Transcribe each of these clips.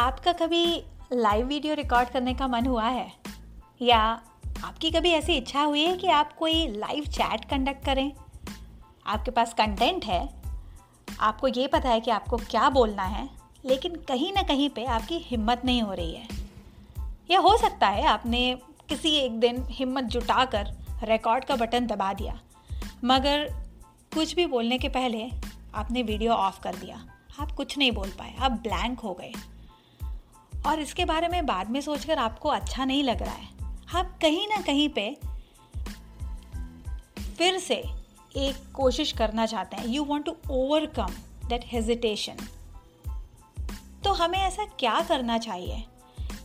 आपका कभी live video record करने का मन हुआ है? या आपकी कभी ऐसी इच्छा हुई है कि आप कोई लाइव चैट कंडक्ट करें? आपके पास कंटेंट है। आपको ये पता है कि आपको क्या बोलना है, लेकिन कहीं ना कहीं पे आपकी हिम्मत नहीं हो रही है। या हो सकता है आपने किसी एक दिन हिम्मत जुटाकर रिकॉर्ड का बटन दबा दिया, मगर कुछ भी बोलने के पहले आपने वीडियो ऑफ़ कर दिया। आप कुछ नहीं बोल पाए, आप ब्लैंक हो गए। और इसके बारे में बाद में सोचकर आपको अच्छा नहीं लग रहा है। आप कहीं ना कहीं पे फिर से एक कोशिश करना चाहते हैं। You want to overcome that hesitation तो हमें ऐसा क्या करना चाहिए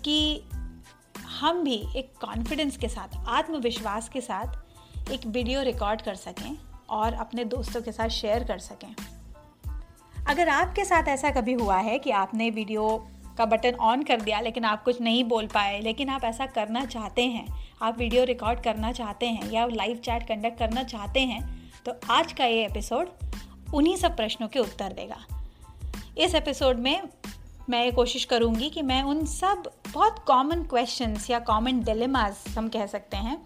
कि हम भी एक कॉन्फिडेंस के साथ, आत्मविश्वास के साथ एक वीडियो रिकॉर्ड कर सकें और अपने दोस्तों के साथ शेयर कर सकें। अगर आपके साथ ऐसा कभी हुआ है कि आपने वीडियो का बटन ऑन कर दिया, लेकिन आप कुछ नहीं बोल पाए। लेकिन आप ऐसा करना चाहते हैं, आप वीडियो रिकॉर्ड करना चाहते हैं या लाइव चैट कंडक्ट करना चाहते हैं तो आज का ये एपिसोड उन्हीं सब प्रश्नों के उत्तर देगा। इस एपिसोड में मैं ये कोशिश करूँगी कि मैं उन सब बहुत कॉमन क्वेश्चंस या कॉमन डिलेमास हम कह सकते हैं,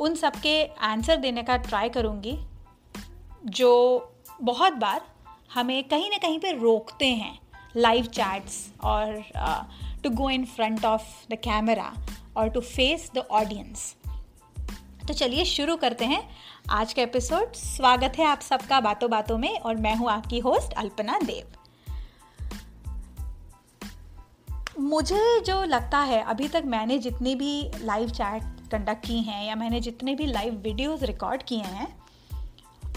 उन सब के आंसर देने का ट्राई करूँगी, जो बहुत बार हमें कहीं ना कहीं पे रोकते हैं। लाइव चैट्स और to go in front of the camera और टू फेस द ऑडियंस तो चलिए शुरू करते हैं आज का एपिसोड स्वागत है आप सबका बातों बातों में और मैं हूँ आपकी होस्ट अल्पना देव। मुझे जो लगता है, अभी तक मैंने जितनी भी लाइव चैट कंडक्ट की हैं या मैंने जितने भी लाइव वीडियोस रिकॉर्ड किए हैं,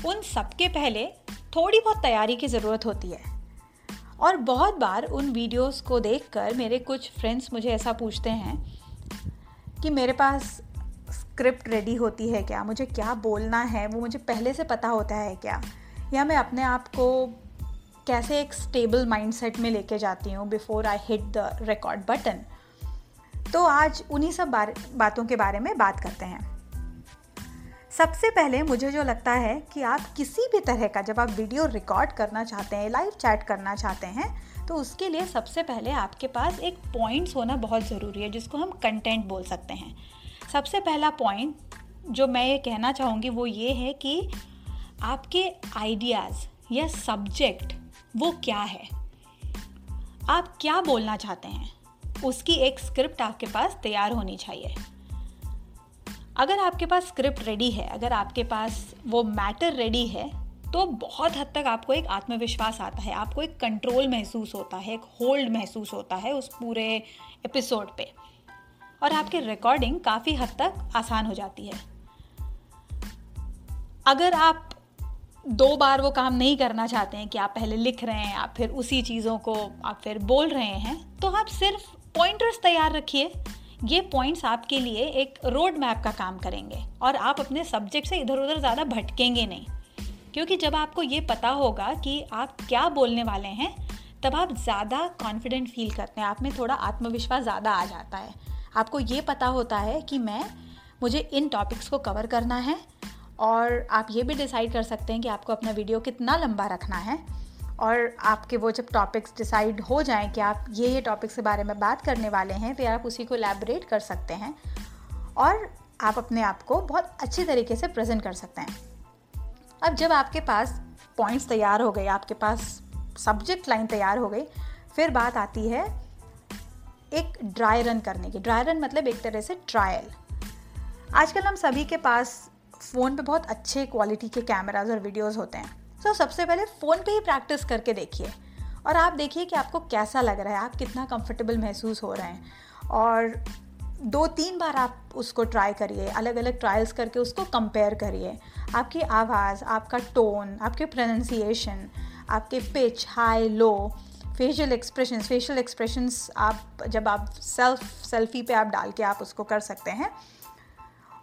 उन सबके पहले थोड़ी बहुत तैयारी की ज़रूरत होती है। और बहुत बार उन वीडियोस को देखकर मेरे कुछ फ्रेंड्स मुझे ऐसा पूछते हैं कि मेरे पास स्क्रिप्ट रेडी होती है क्या? मुझे क्या बोलना है? वो मुझे पहले से पता होता है क्या? या मैं अपने आप को कैसे एक स्टेबल माइंडसेट में लेके जाती हूँ before I hit the record button तो आज उन्हीं सब बातों के बारे में बात करते हैं। सबसे पहले मुझे जो लगता है कि आप किसी भी तरह का जब आप वीडियो रिकॉर्ड करना चाहते हैं, लाइव चैट करना चाहते हैं तो उसके लिए सबसे पहले आपके पास एक पॉइंट्स होना बहुत ज़रूरी है जिसको हम कंटेंट बोल सकते हैं। सबसे पहला पॉइंट जो मैं ये कहना चाहूँगी वो ये है कि आपके आइडियाज़ या सब्जेक्ट वो क्या है? आप क्या बोलना चाहते हैं? उसकी एक स्क्रिप्ट आपके पास तैयार होनी चाहिए। अगर आपके पास स्क्रिप्ट रेडी है, अगर आपके पास वो मैटर रेडी है तो बहुत हद तक आपको एक आत्मविश्वास आता है, आपको एक कंट्रोल महसूस होता है, एक होल्ड महसूस होता है उस पूरे एपिसोड पे। और आपकी रिकॉर्डिंग काफ़ी हद तक आसान हो जाती है। अगर आप दो बार वो काम नहीं करना चाहते हैं कि आप पहले लिख रहे हैं, आप फिर उसी चीज़ों को आप फिर बोल रहे हैं तो आप सिर्फ़ पॉइंटर्स तैयार रखिए। ये पॉइंट्स आपके लिए एक रोड मैप का काम करेंगे और आप अपने सब्जेक्ट से इधर उधर ज़्यादा भटकेंगे नहीं। क्योंकि जब आपको ये पता होगा कि आप क्या बोलने वाले हैं, तब आप ज़्यादा कॉन्फिडेंट फील करते हैं। आप में थोड़ा आत्मविश्वास ज़्यादा आ जाता है। आपको ये पता होता है कि मैं, मुझे इन टॉपिक्स को कवर करना है और आप ये भी डिसाइड कर सकते हैं कि आपको अपना वीडियो कितना लंबा रखना है। और आपके वो जब टॉपिक्स डिसाइड हो जाएँ कि आप ये ये टॉपिक्स के बारे में बात करने वाले हैं फिर आप उसी को एलेबरेट कर सकते हैं और आप अपने आप को बहुत अच्छे तरीके से प्रेजेंट कर सकते हैं। अब जब आपके पास पॉइंट्स तैयार हो गए, आपके पास सब्जेक्ट लाइन तैयार हो गई, फिर बात आती है एक ड्राई रन करने की। ड्राई रन मतलब एक तरह से ट्रायल आजकल हम सभी के पास फ़ोन पे बहुत अच्छे क्वालिटी के कैमराज और वीडियोस होते हैं। तो सबसे पहले फ़ोन पे ही प्रैक्टिस करके देखिए और आप देखिए कि आपको कैसा लग रहा है, आप कितना कंफर्टेबल महसूस हो रहे हैं। और दो तीन बार आप उसको ट्राई करिए अलग अलग ट्रायल्स करके उसको कंपेयर करिए। आपकी आवाज़, आपका टोन आपके प्रोनाउंसिएशन आपके pitch high low facial expression facial expressions आप, जब आप सेल्फ सेल्फी पे आप डाल के आप उसको कर सकते हैं।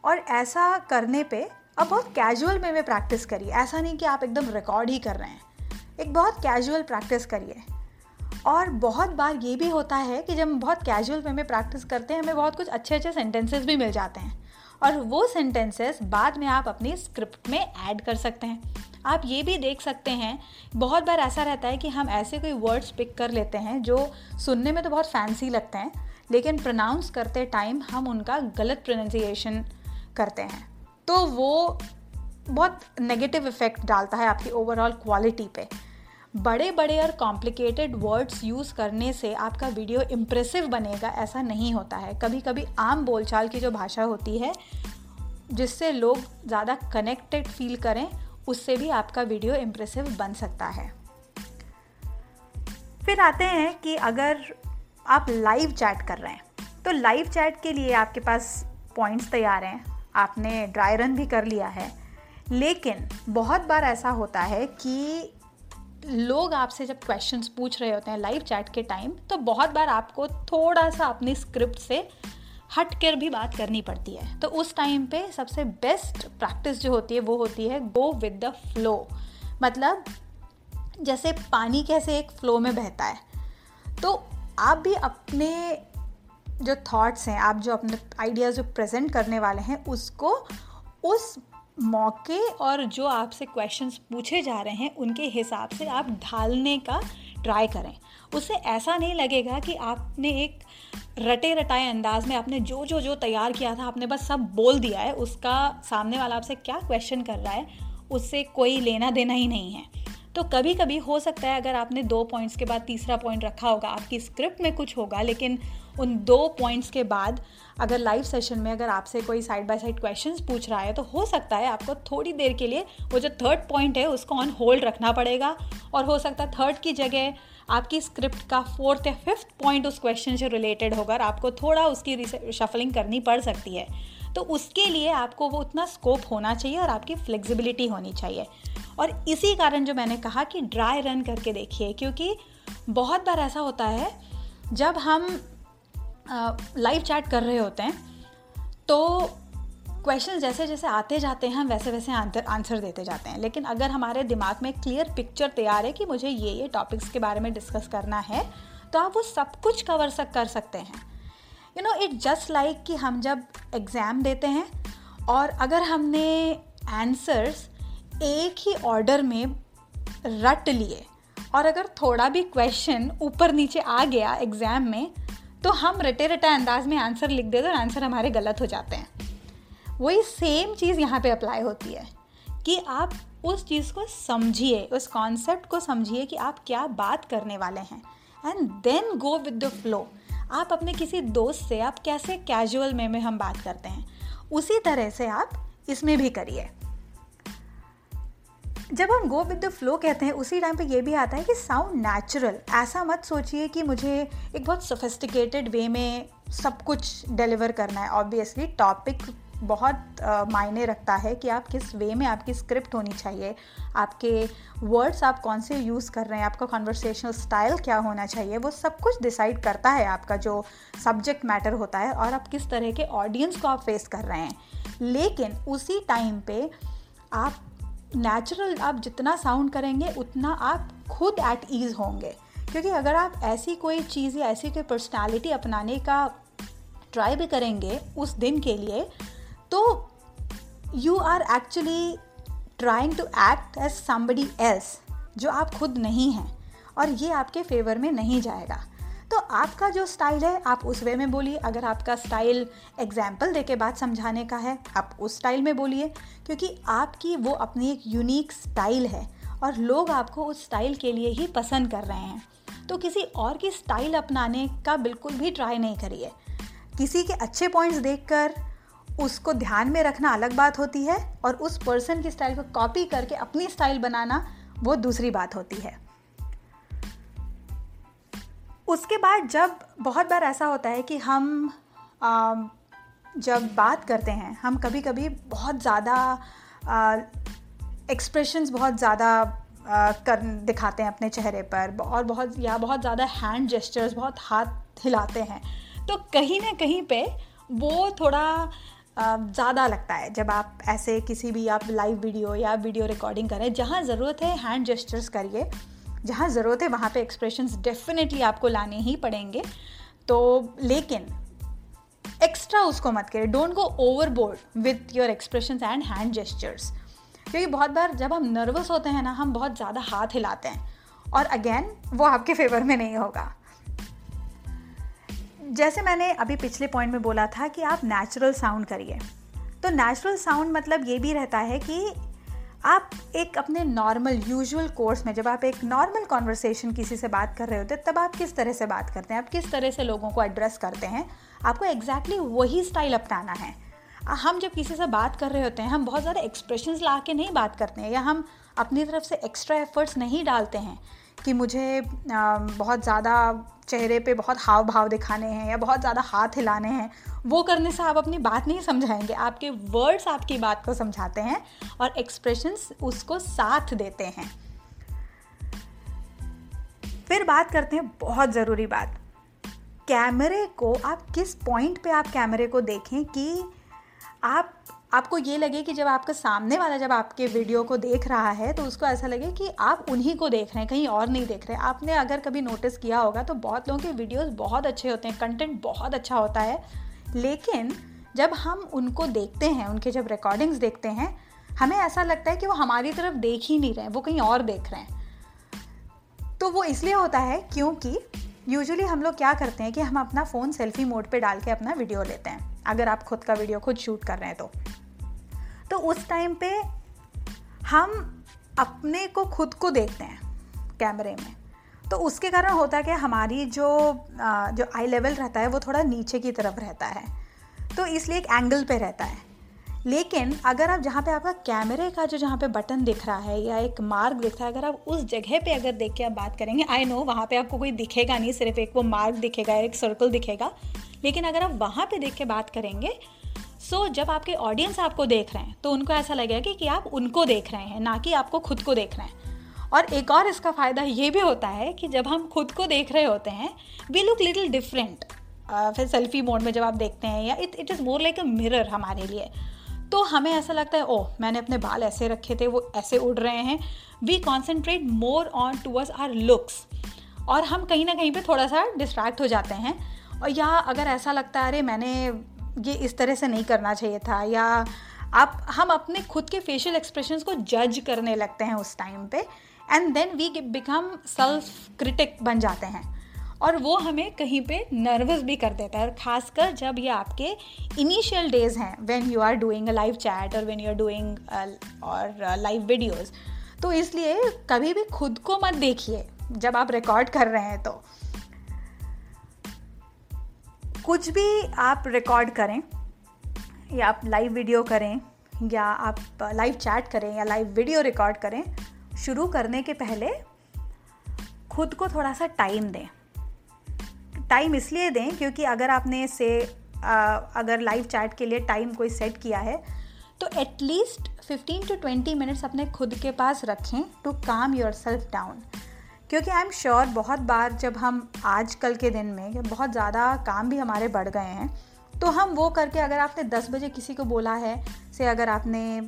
और ऐसा करने पे अब बहुत कैजुअल वे में प्रैक्टिस करिए ऐसा नहीं कि आप एकदम रिकॉर्ड ही कर रहे हैं। एक बहुत कैजुअल प्रैक्टिस करिए और बहुत बार ये भी होता है कि जब हम बहुत कैजुअल वे में प्रैक्टिस करते हैं, हमें बहुत कुछ अच्छे अच्छे सेंटेंसेस भी मिल जाते हैं। और वो सेंटेंसेस बाद में आप अपनी स्क्रिप्ट में ऐड कर सकते हैं। आप ये भी देख सकते हैं, बहुत बार ऐसा रहता है कि हम ऐसे कोई वर्ड्स पिक कर लेते हैं जो सुनने में तो बहुत फैंसी लगते हैं, लेकिन प्रोनाउंस करते टाइम हम उनका गलत प्रोनाउंसिएशन करते हैं। तो वो बहुत नेगेटिव इफ़ेक्ट डालता है आपकी ओवरऑल क्वालिटी पे। बड़े बड़े और कॉम्प्लिकेटेड वर्ड्स यूज़ करने से आपका वीडियो इम्प्रेसिव बनेगा, ऐसा नहीं होता है। कभी कभी आम बोलचाल की जो भाषा होती है, जिससे लोग ज़्यादा कनेक्टेड फील करें, उससे भी आपका वीडियो इम्प्रेसिव बन सकता है। फिर आते हैं कि अगर आप लाइव चैट कर रहे हैं तो लाइव चैट के लिए आपके पास पॉइंट्स तैयार हैं। आपने ड्राई रन भी कर लिया है। लेकिन बहुत बार ऐसा होता है कि लोग आपसे जब क्वेश्चंस पूछ रहे होते हैं लाइव चैट के टाइम तो बहुत बार आपको थोड़ा सा अपनी स्क्रिप्ट से हट कर भी बात करनी पड़ती है। तो उस टाइम पे सबसे बेस्ट प्रैक्टिस जो होती है, वो होती है गो विद द फ्लो मतलब जैसे पानी कैसे एक फ्लो में बहता है। तो आप भी अपने जो थॉट्स हैं, आप जो अपने आइडियाज़ जो प्रेजेंट करने वाले हैं, उसको उस मौके और जो आपसे क्वेश्चंस पूछे जा रहे हैं, उनके हिसाब से आप ढालने का ट्राई करें। उससे ऐसा नहीं लगेगा कि आपने एक रटे रटाए अंदाज में आपने जो जो जो तैयार किया था, आपने बस सब बोल दिया है, उसका सामने वाला आपसे क्या क्वेश्चन कर रहा है, उससे कोई लेना देना ही नहीं है। तो कभी कभी हो सकता है अगर आपने दो पॉइंट्स के बाद तीसरा पॉइंट रखा होगा, आपकी स्क्रिप्ट में कुछ होगा, लेकिन उन दो पॉइंट्स के बाद अगर लाइव सेशन में अगर आपसे कोई साइड बाय साइड क्वेश्चंस पूछ रहा है तो हो सकता है आपको थोड़ी देर के लिए वो जो थर्ड पॉइंट है उसको ऑन होल्ड रखना पड़ेगा। और हो सकता है थर्ड की जगह आपकी स्क्रिप्ट का फोर्थ या फिफ्थ पॉइंट उस क्वेश्चन से रिलेटेड होकर आपको थोड़ा उसकी शफलिंग करनी पड़ सकती है। तो उसके लिए आपको वो उतना स्कोप होना चाहिए और आपकी फ्लेक्सिबिलिटी होनी चाहिए। और इसी कारण जो मैंने कहा कि ड्राई रन करके देखिए, क्योंकि बहुत बार ऐसा होता है, जब हम लाइव चैट कर रहे होते हैं तो क्वेश्चन जैसे जैसे आते जाते हैं हम वैसे वैसे आंसर देते जाते हैं। लेकिन अगर हमारे दिमाग में क्लियर पिक्चर तैयार है कि मुझे ये ये टॉपिक्स के बारे में डिस्कस करना है तो आप वो सब कुछ कवर सक, कर सकते हैं। You know it just like कि हम जब एग्ज़ाम देते हैं और अगर हमने आंसर्स एक ही ऑर्डर में रट लिए और अगर थोड़ा भी क्वेश्चन ऊपर नीचे आ गया एग्ज़ाम में तो हम रटे रटे अंदाज में आंसर लिख देते और आंसर हमारे गलत हो जाते हैं। वही सेम चीज़ यहाँ पे अप्लाई होती है कि आप उस चीज़ को समझिए, उस कॉन्सेप्ट को समझिए कि आप क्या बात करने वाले हैं। And then go with the flow आप अपने किसी दोस्त से आप कैसे कैजुअल में में हम बात करते हैं, उसी तरह से आप इसमें भी करिए। जब हम गो विद द फ्लो कहते हैं, उसी टाइम पे ये भी आता है कि साउंड नेचुरल ऐसा मत सोचिए कि मुझे एक बहुत सोफिस्टिकेटेड वे में सब कुछ डिलीवर करना है। ऑब्वियसली टॉपिक बहुत मायने रखता है कि आप किस वे में आपकी स्क्रिप्ट होनी चाहिए। आपके वर्ड्स आप कौन से यूज़ कर रहे हैं, आपका कॉन्वर्सेशनल स्टाइल क्या होना चाहिए, वो सब कुछ डिसाइड करता है आपका जो सब्जेक्ट मैटर होता है और आप किस तरह के ऑडियंस को आप फेस कर रहे हैं। लेकिन उसी टाइम पे आप नेचुरल आप जितना साउंड करेंगे, उतना आप खुद एट ईज़ होंगे। क्योंकि अगर आप ऐसी कोई चीज़ या ऐसी कोई पर्सनालिटी अपनाने का ट्राई भी करेंगे उस दिन के लिए तो you are actually trying to act as somebody else जो आप खुद नहीं हैं, और ये आपके फेवर में नहीं जाएगा। तो आपका जो स्टाइल है, आप उस वे में बोलिए। अगर आपका स्टाइल एग्ज़ाम्पल दे के बात समझाने का है, आप उस स्टाइल में बोलिए, क्योंकि आपकी वो अपनी एक यूनिक स्टाइल है, और लोग आपको उस स्टाइल के लिए ही पसंद कर रहे हैं। तो किसी और की स्टाइल अपनाने का बिल्कुल भी ट्राई नहीं करिए। किसी के अच्छे पॉइंट्स देखकर उसको ध्यान में रखना अलग बात होती है और उस पर्सन की स्टाइल को कॉपी करके अपनी स्टाइल बनाना वो दूसरी बात होती है। उसके बाद जब बहुत बार ऐसा होता है कि हम आ, जब बात करते हैं हम कभी कभी बहुत ज़्यादा एक्सप्रेशंस बहुत ज़्यादा कर दिखाते हैं अपने चेहरे पर और बहुत या बहुत ज़्यादा हैंड जेस्चर्स बहुत हाथ हिलाते हैं तो कहीं ना कहीं पे वो थोड़ा ज़्यादा लगता है जब आप ऐसे किसी भी आप लाइव वीडियो या वीडियो रिकॉर्डिंग करें, जहाँ ज़रूरत है हैंड जेस्टर्स करिए, जहाँ ज़रूरत है वहाँ पे एक्सप्रेशंस डेफिनेटली आपको लाने ही पड़ेंगे। तो लेकिन एक्स्ट्रा उसको मत करें don't go overboard with your expression and hand gestures क्योंकि बहुत बार जब हम नर्वस होते हैं ना, हम बहुत ज़्यादा हाथ हिलाते हैं। और अगेन वो आपके फेवर में नहीं होगा। जैसे मैंने अभी पिछले पॉइंट में बोला था कि आप नेचुरल साउंड करिए। तो नेचुरल साउंड मतलब ये भी रहता है कि आप एक अपने नॉर्मल यूजुअल कोर्स में जब आप एक नॉर्मल कॉन्वर्सेशन किसी से बात कर रहे होते तब आप किस तरह से बात करते हैं? आप किस तरह से लोगों को एड्रेस करते हैं? आपको एग्जैक्टली exactly वही स्टाइल अपनाना है। हम जब किसी से बात कर रहे होते हैं, हम बहुत ज़्यादा एक्सप्रेशंस ला के नहीं बात करते हैं, या हम अपनी तरफ़ से एक्स्ट्रा एफर्ट्स नहीं डालते हैं। कि मुझे बहुत ज़्यादा चेहरे पे बहुत हाव भाव दिखाने हैं या बहुत ज़्यादा हाथ हिलाने हैं, वो करने से आप अपनी बात नहीं समझाएँगे। आपके वर्ड्स आपकी बात को समझाते हैं और एक्सप्रेशंस उसको साथ देते हैं। फिर बात करते हैं बहुत ज़रूरी बात। कैमरे को आप किस पॉइंट पे आप कैमरे को देखें कि आप आपको ये लगे कि जब आपका सामने वाला जब आपके वीडियो को देख रहा है तो उसको ऐसा लगे कि आप उन्हीं को देख रहे हैं, कहीं और नहीं देख रहे। आपने अगर कभी नोटिस किया होगा तो बहुत लोगों के वीडियोस बहुत अच्छे होते हैं कंटेंट बहुत अच्छा होता है। लेकिन जब हम उनको देखते हैं, उनके जब रिकॉर्डिंग्स देखते हैं, हमें ऐसा लगता है कि वो हमारी तरफ़ देख ही नहीं रहे, वो कहीं और देख रहे हैं। तो वो इसलिए होता है क्योंकि यूजुअली हम लोग क्या करते हैं कि हम अपना फ़ोन सेल्फी मोड पे डाल के अपना वीडियो लेते हैं। अगर आप खुद का वीडियो खुद शूट कर रहे हैं तो। तो उस टाइम पे हम अपने को खुद को देखते हैं कैमरे में। तो उसके कारण होता है कि हमारी जो जो आई लेवल रहता है वो थोड़ा नीचे की तरफ़ रहता है। तो इसलिए एक एंगल पे रहता है। लेकिन अगर आप जहाँ पे आपका कैमरे का जो जहाँ पे बटन दिख रहा है या एक मार्क दिख रहा है, अगर आप उस जगह पे अगर देख के आप बात करेंगे आई नो वहाँ पे आपको कोई दिखेगा नहीं, सिर्फ़ एक वो मार्क दिखेगा, एक सर्कल दिखेगा। लेकिन अगर आप वहाँ पे देख के बात करेंगे सो so, जब आपके ऑडियंस आपको देख रहे हैं तो उनको ऐसा लगेगा कि, कि आप उनको देख रहे हैं ना कि आपको खुद को देख रहे हैं। और एक और इसका फ़ायदा ये भी होता है कि जब हम खुद को देख रहे होते हैं वी लुक लिटिल डिफरेंट फिर सेल्फी मोड में जब आप देखते हैं या it it is more like a mirror हमारे लिए। तो हमें ऐसा लगता है ओह मैंने अपने बाल ऐसे रखे थे वो ऐसे उड़ रहे हैं। We concentrate more on towards our looks और हम कहीं ना कहीं पे थोड़ा सा डिस्ट्रैक्ट हो जाते हैं। और या अगर ऐसा लगता है अरे मैंने ये इस तरह से नहीं करना चाहिए था, या आप, हम अपने खुद के फेशियल एक्सप्रेशंस को जज करने लगते हैं उस टाइम पे and then we become self critic बन जाते हैं। और वो हमें कहीं पे नर्वस भी कर देता है, और ख़ासकर जब ये आपके इनिशियल डेज़ हैं when you are doing a live chat और व्हेन यू आर डूइंग और लाइव वीडियोस तो इसलिए कभी भी खुद को मत देखिए, जब आप रिकॉर्ड कर रहे हैं तो। कुछ भी आप रिकॉर्ड करें, या आप लाइव वीडियो करें, या आप लाइव चैट करें, या लाइव वीडियो रिकॉर्ड करें, शुरू करने के पहले खुद को थोड़ा सा टाइम दें। टाइम इसलिए दें क्योंकि अगर आपने से अगर लाइव चैट के लिए टाइम कोई सेट किया है तो एटलीस्ट 15 टू 20 मिनट्स अपने खुद के पास रखें टू काम योर सेल्फ डाउन क्योंकि आई एम श्योर बहुत बार जब हम आज कल के दिन में बहुत ज़्यादा काम भी हमारे बढ़ गए हैं तो हम वो करके अगर आपने 10 बजे किसी को बोला है से अगर आपने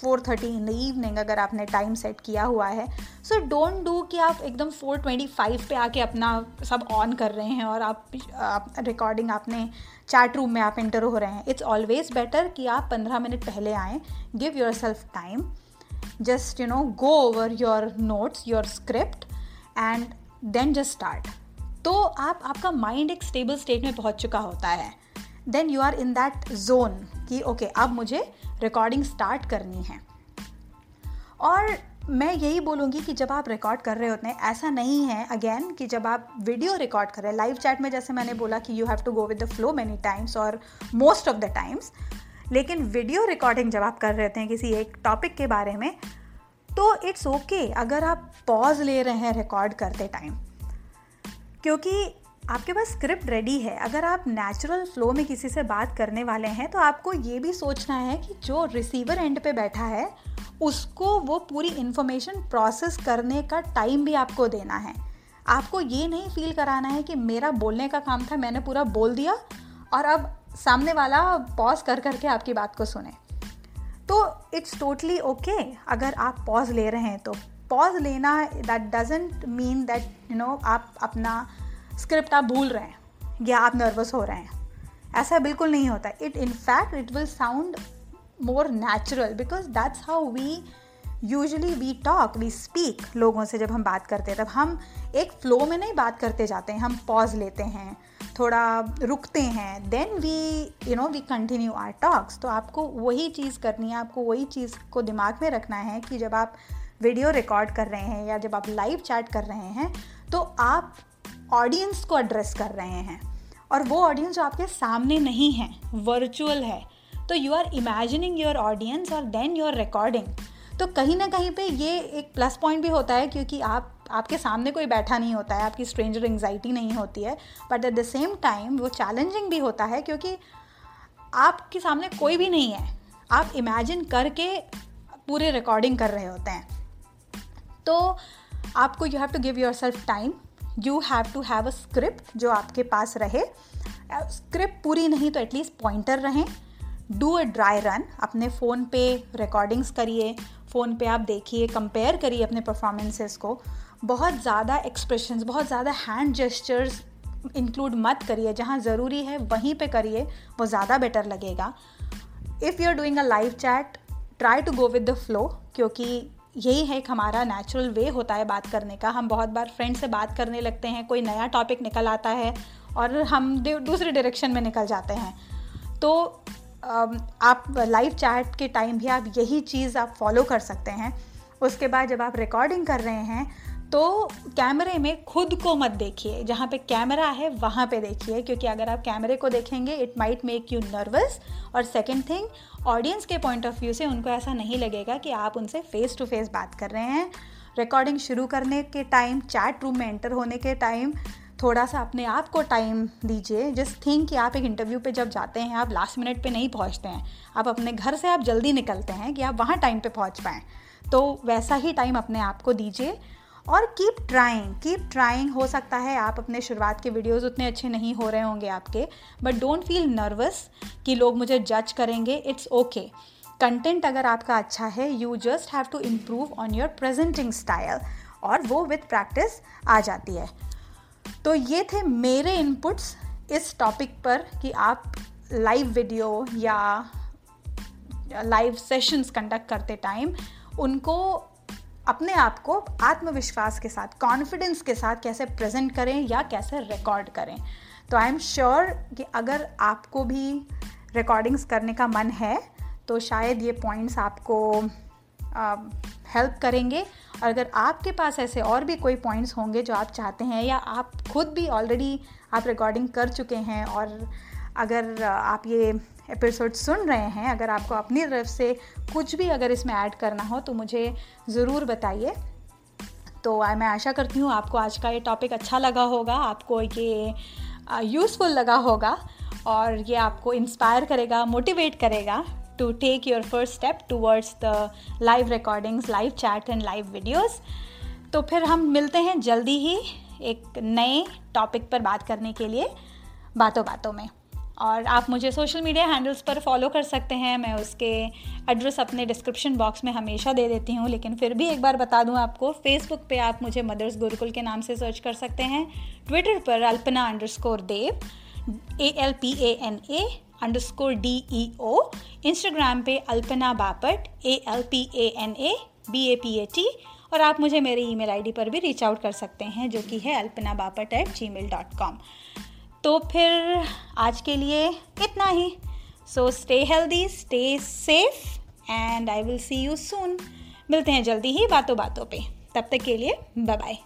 four thirty in the evening अगर आपने टाइम सेट किया हुआ है सो डोंट डू कि आप एकदम फोर ट्वेंटी फाइव पे आके अपना सब ऑन कर रहे हैं और आप, आप रिकॉर्डिंग आपने चैट रूम में आप इंटर हो रहे हैं। इट्स ऑलवेज बेटर कि आप पंद्रह मिनट पहले आएँ give yourself time just you know go over your notes your script and then just start. तो आप आपका माइंड एक स्टेबल स्टेट में पहुँच चुका होता है। Then you are in that zone कि ओके okay, अब मुझे रिकॉर्डिंग स्टार्ट करनी है। और मैं यही बोलूँगी कि जब आप रिकॉर्ड कर रहे होते हैं ऐसा नहीं है अगेन कि जब आप वीडियो रिकॉर्ड कर रहे हैं लाइव चैट में जैसे मैंने बोला कि you have to go with the flow many times और मोस्ट ऑफ़ द टाइम्स लेकिन वीडियो रिकॉर्डिंग जब आप कर रहे थे किसी एक टॉपिक के बारे में तो इट्स ओके okay अगर आप पॉज ले रहे हैं रिकॉर्ड करते टाइम क्योंकि आपके पास स्क्रिप्ट रेडी है। अगर आप नेचुरल फ्लो में किसी से बात करने वाले हैं तो आपको ये भी सोचना है कि जो रिसीवर एंड पे बैठा है, उसको वो पूरी इन्फॉर्मेशन प्रोसेस करने का टाइम भी आपको देना है। आपको ये नहीं फील कराना है कि मेरा बोलने का काम था, मैंने पूरा बोल दिया, और अब सामने वाला पॉज कर करके आपकी बात को सुने। तो इट्स टोटली ओके अगर आप पॉज ले रहे हैं तो। पॉज लेना that doesn't mean that you know आप अपना स्क्रिप्ट आप भूल रहे हैं या आप नर्वस हो रहे हैं। ऐसा बिल्कुल नहीं होता। It in fact it will sound more natural because that's how we usually we talk we speak लोगों से जब हम बात करते हैं। तब हम एक फ्लो में नहीं बात करते जाते हैं, हम पॉज लेते हैं। थोड़ा रुकते हैं then we you know we continue our talks तो आपको वही चीज़ करनी है, आपको वही चीज़ को दिमाग में रखना है कि जब आप वीडियो रिकॉर्ड कर रहे हैं या जब आप लाइव चैट कर रहे हैं तो आप ऑडियंस को एड्रेस कर रहे हैं। और वो ऑडियंस जो आपके सामने नहीं है वर्चुअल है तो you are imagining your audience और देन यू आर रिकॉर्डिंग तो कहीं ना कहीं पे ये एक प्लस पॉइंट भी होता है क्योंकि आप, आपके सामने कोई बैठा नहीं होता है, आपकी स्ट्रेंजर एंगजाइटी नहीं होती है but at the same time वो चैलेंजिंग भी होता है क्योंकि आपके सामने कोई भी नहीं है। आप इमेजिन करके पूरे रिकॉर्डिंग कर रहे होते हैं। तो आपको you have to give yourself time you have to have a script जो आपके पास रहे। स्क्रिप्ट पूरी नहीं तो एटलीस्ट पॉइंटर रहें। डू अ ड्राई रन अपने फ़ोन पे रिकॉर्डिंग्स करिए। फ़ोन पे आप देखिए कंपेयर करिए अपने परफॉर्मेंसेस को। बहुत ज़्यादा एक्सप्रेशंस बहुत ज़्यादा हैंड जेस्चर्स इंक्लूड मत करिए। जहाँ ज़रूरी है, वहीं पे करिए। वो ज़्यादा बेटर लगेगा। If you are doing a live chat try to go with the flow क्योंकि यही है एक हमारा नेचुरल वे होता है बात करने का। हम बहुत बार फ्रेंड से बात करने लगते हैं, कोई नया टॉपिक निकल आता है और हम दूसरे डायरेक्शन में निकल जाते हैं। तो आप लाइव चैट के टाइम भी आप यही चीज़ आप फॉलो कर सकते हैं। उसके बाद जब आप रिकॉर्डिंग कर रहे हैं तो कैमरे में खुद को मत देखिए। जहाँ पे कैमरा है, वहाँ पे देखिए, क्योंकि अगर आप कैमरे को देखेंगे it might make you nervous और सेकंड थिंग ऑडियंस के पॉइंट ऑफ़ व्यू से उनको ऐसा नहीं लगेगा कि आप उनसे फेस टू फेस बात कर रहे हैं। रिकॉर्डिंग शुरू करने के टाइम चैट रूम में एंटर होने के टाइम थोड़ा सा अपने आप को टाइम दीजिए। जस्ट थिंक कि आप एक इंटरव्यू पे जब जाते हैं, आप लास्ट मिनट पे नहीं पहुँचते हैं। आप अपने घर से आप जल्दी निकलते हैं कि आप वहाँ टाइम पे पहुँच पाएँ। तो वैसा ही टाइम अपने आप को दीजिए। और कीप ट्राइंग कीप ट्राइंग हो सकता है आप अपने शुरुआत के वीडियोज़ उतने अच्छे नहीं हो रहे होंगे आपके। बट डोंट फील नर्वस कि लोग मुझे जज करेंगे इट्स ओके कंटेंट अगर आपका अच्छा है you just have to improve on your presenting style और वो विथ प्रैक्टिस आ जाती है। तो ये थे मेरे इनपुट्स इस टॉपिक पर कि आप लाइव वीडियो या लाइव सेशंस कंडक्ट करते टाइम उनको अपने आप को आत्मविश्वास के साथ कॉन्फिडेंस के साथ कैसे प्रेजेंट करें या कैसे रिकॉर्ड करें। तो आई एम श्योर कि अगर आपको भी रिकॉर्डिंग्स करने का मन है तो शायद ये पॉइंट्स आपको हेल्प करेंगे। और अगर आपके पास ऐसे और भी कोई पॉइंट्स होंगे जो आप चाहते हैं या आप खुद भी ऑलरेडी आप रिकॉर्डिंग कर चुके हैं और अगर आप ये एपिसोड सुन रहे हैं, अगर आपको अपनी तरफ़ से कुछ भी अगर इसमें ऐड करना हो तो मुझे ज़रूर बताइए। तो मैं आशा करती हूँ आपको आज का ये टॉपिक अच्छा लगा होगा, आपको ये यूज़फुल लगा होगा और ये आपको इंस्पायर करेगा मोटिवेट करेगा। To take your first step towards the live recordings, live chat and live videos. तो फिर हम मिलते हैं जल्दी ही एक नए टॉपिक पर बात करने के लिए बातों बातों में। और आप मुझे सोशल मीडिया हैंडल्स पर फॉलो कर सकते हैं। मैं उसके एड्रेस अपने डिस्क्रिप्शन बॉक्स में हमेशा दे देती हूँ। लेकिन फिर भी एक बार बता दूँ आपको फेसबुक पे आप मुझे मदर्स गुरुकुल के नाम से सर्च कर सकते हैं। ट्विटर पर Alpana underscore Deo A L P A N A underscore D E O Instagram पे Alpana Bapat A L P A N A B A P A T और आप मुझे मेरी ईमेल आईडी पर भी रीच आउट कर सकते हैं, जो कि है Alpana Bapat at Gmail dot com तो फिर आज के लिए इतना ही. So stay healthy stay safe and I will see you soon मिलते हैं जल्दी ही बातों बातों पे. तब तक के लिए बाय बाय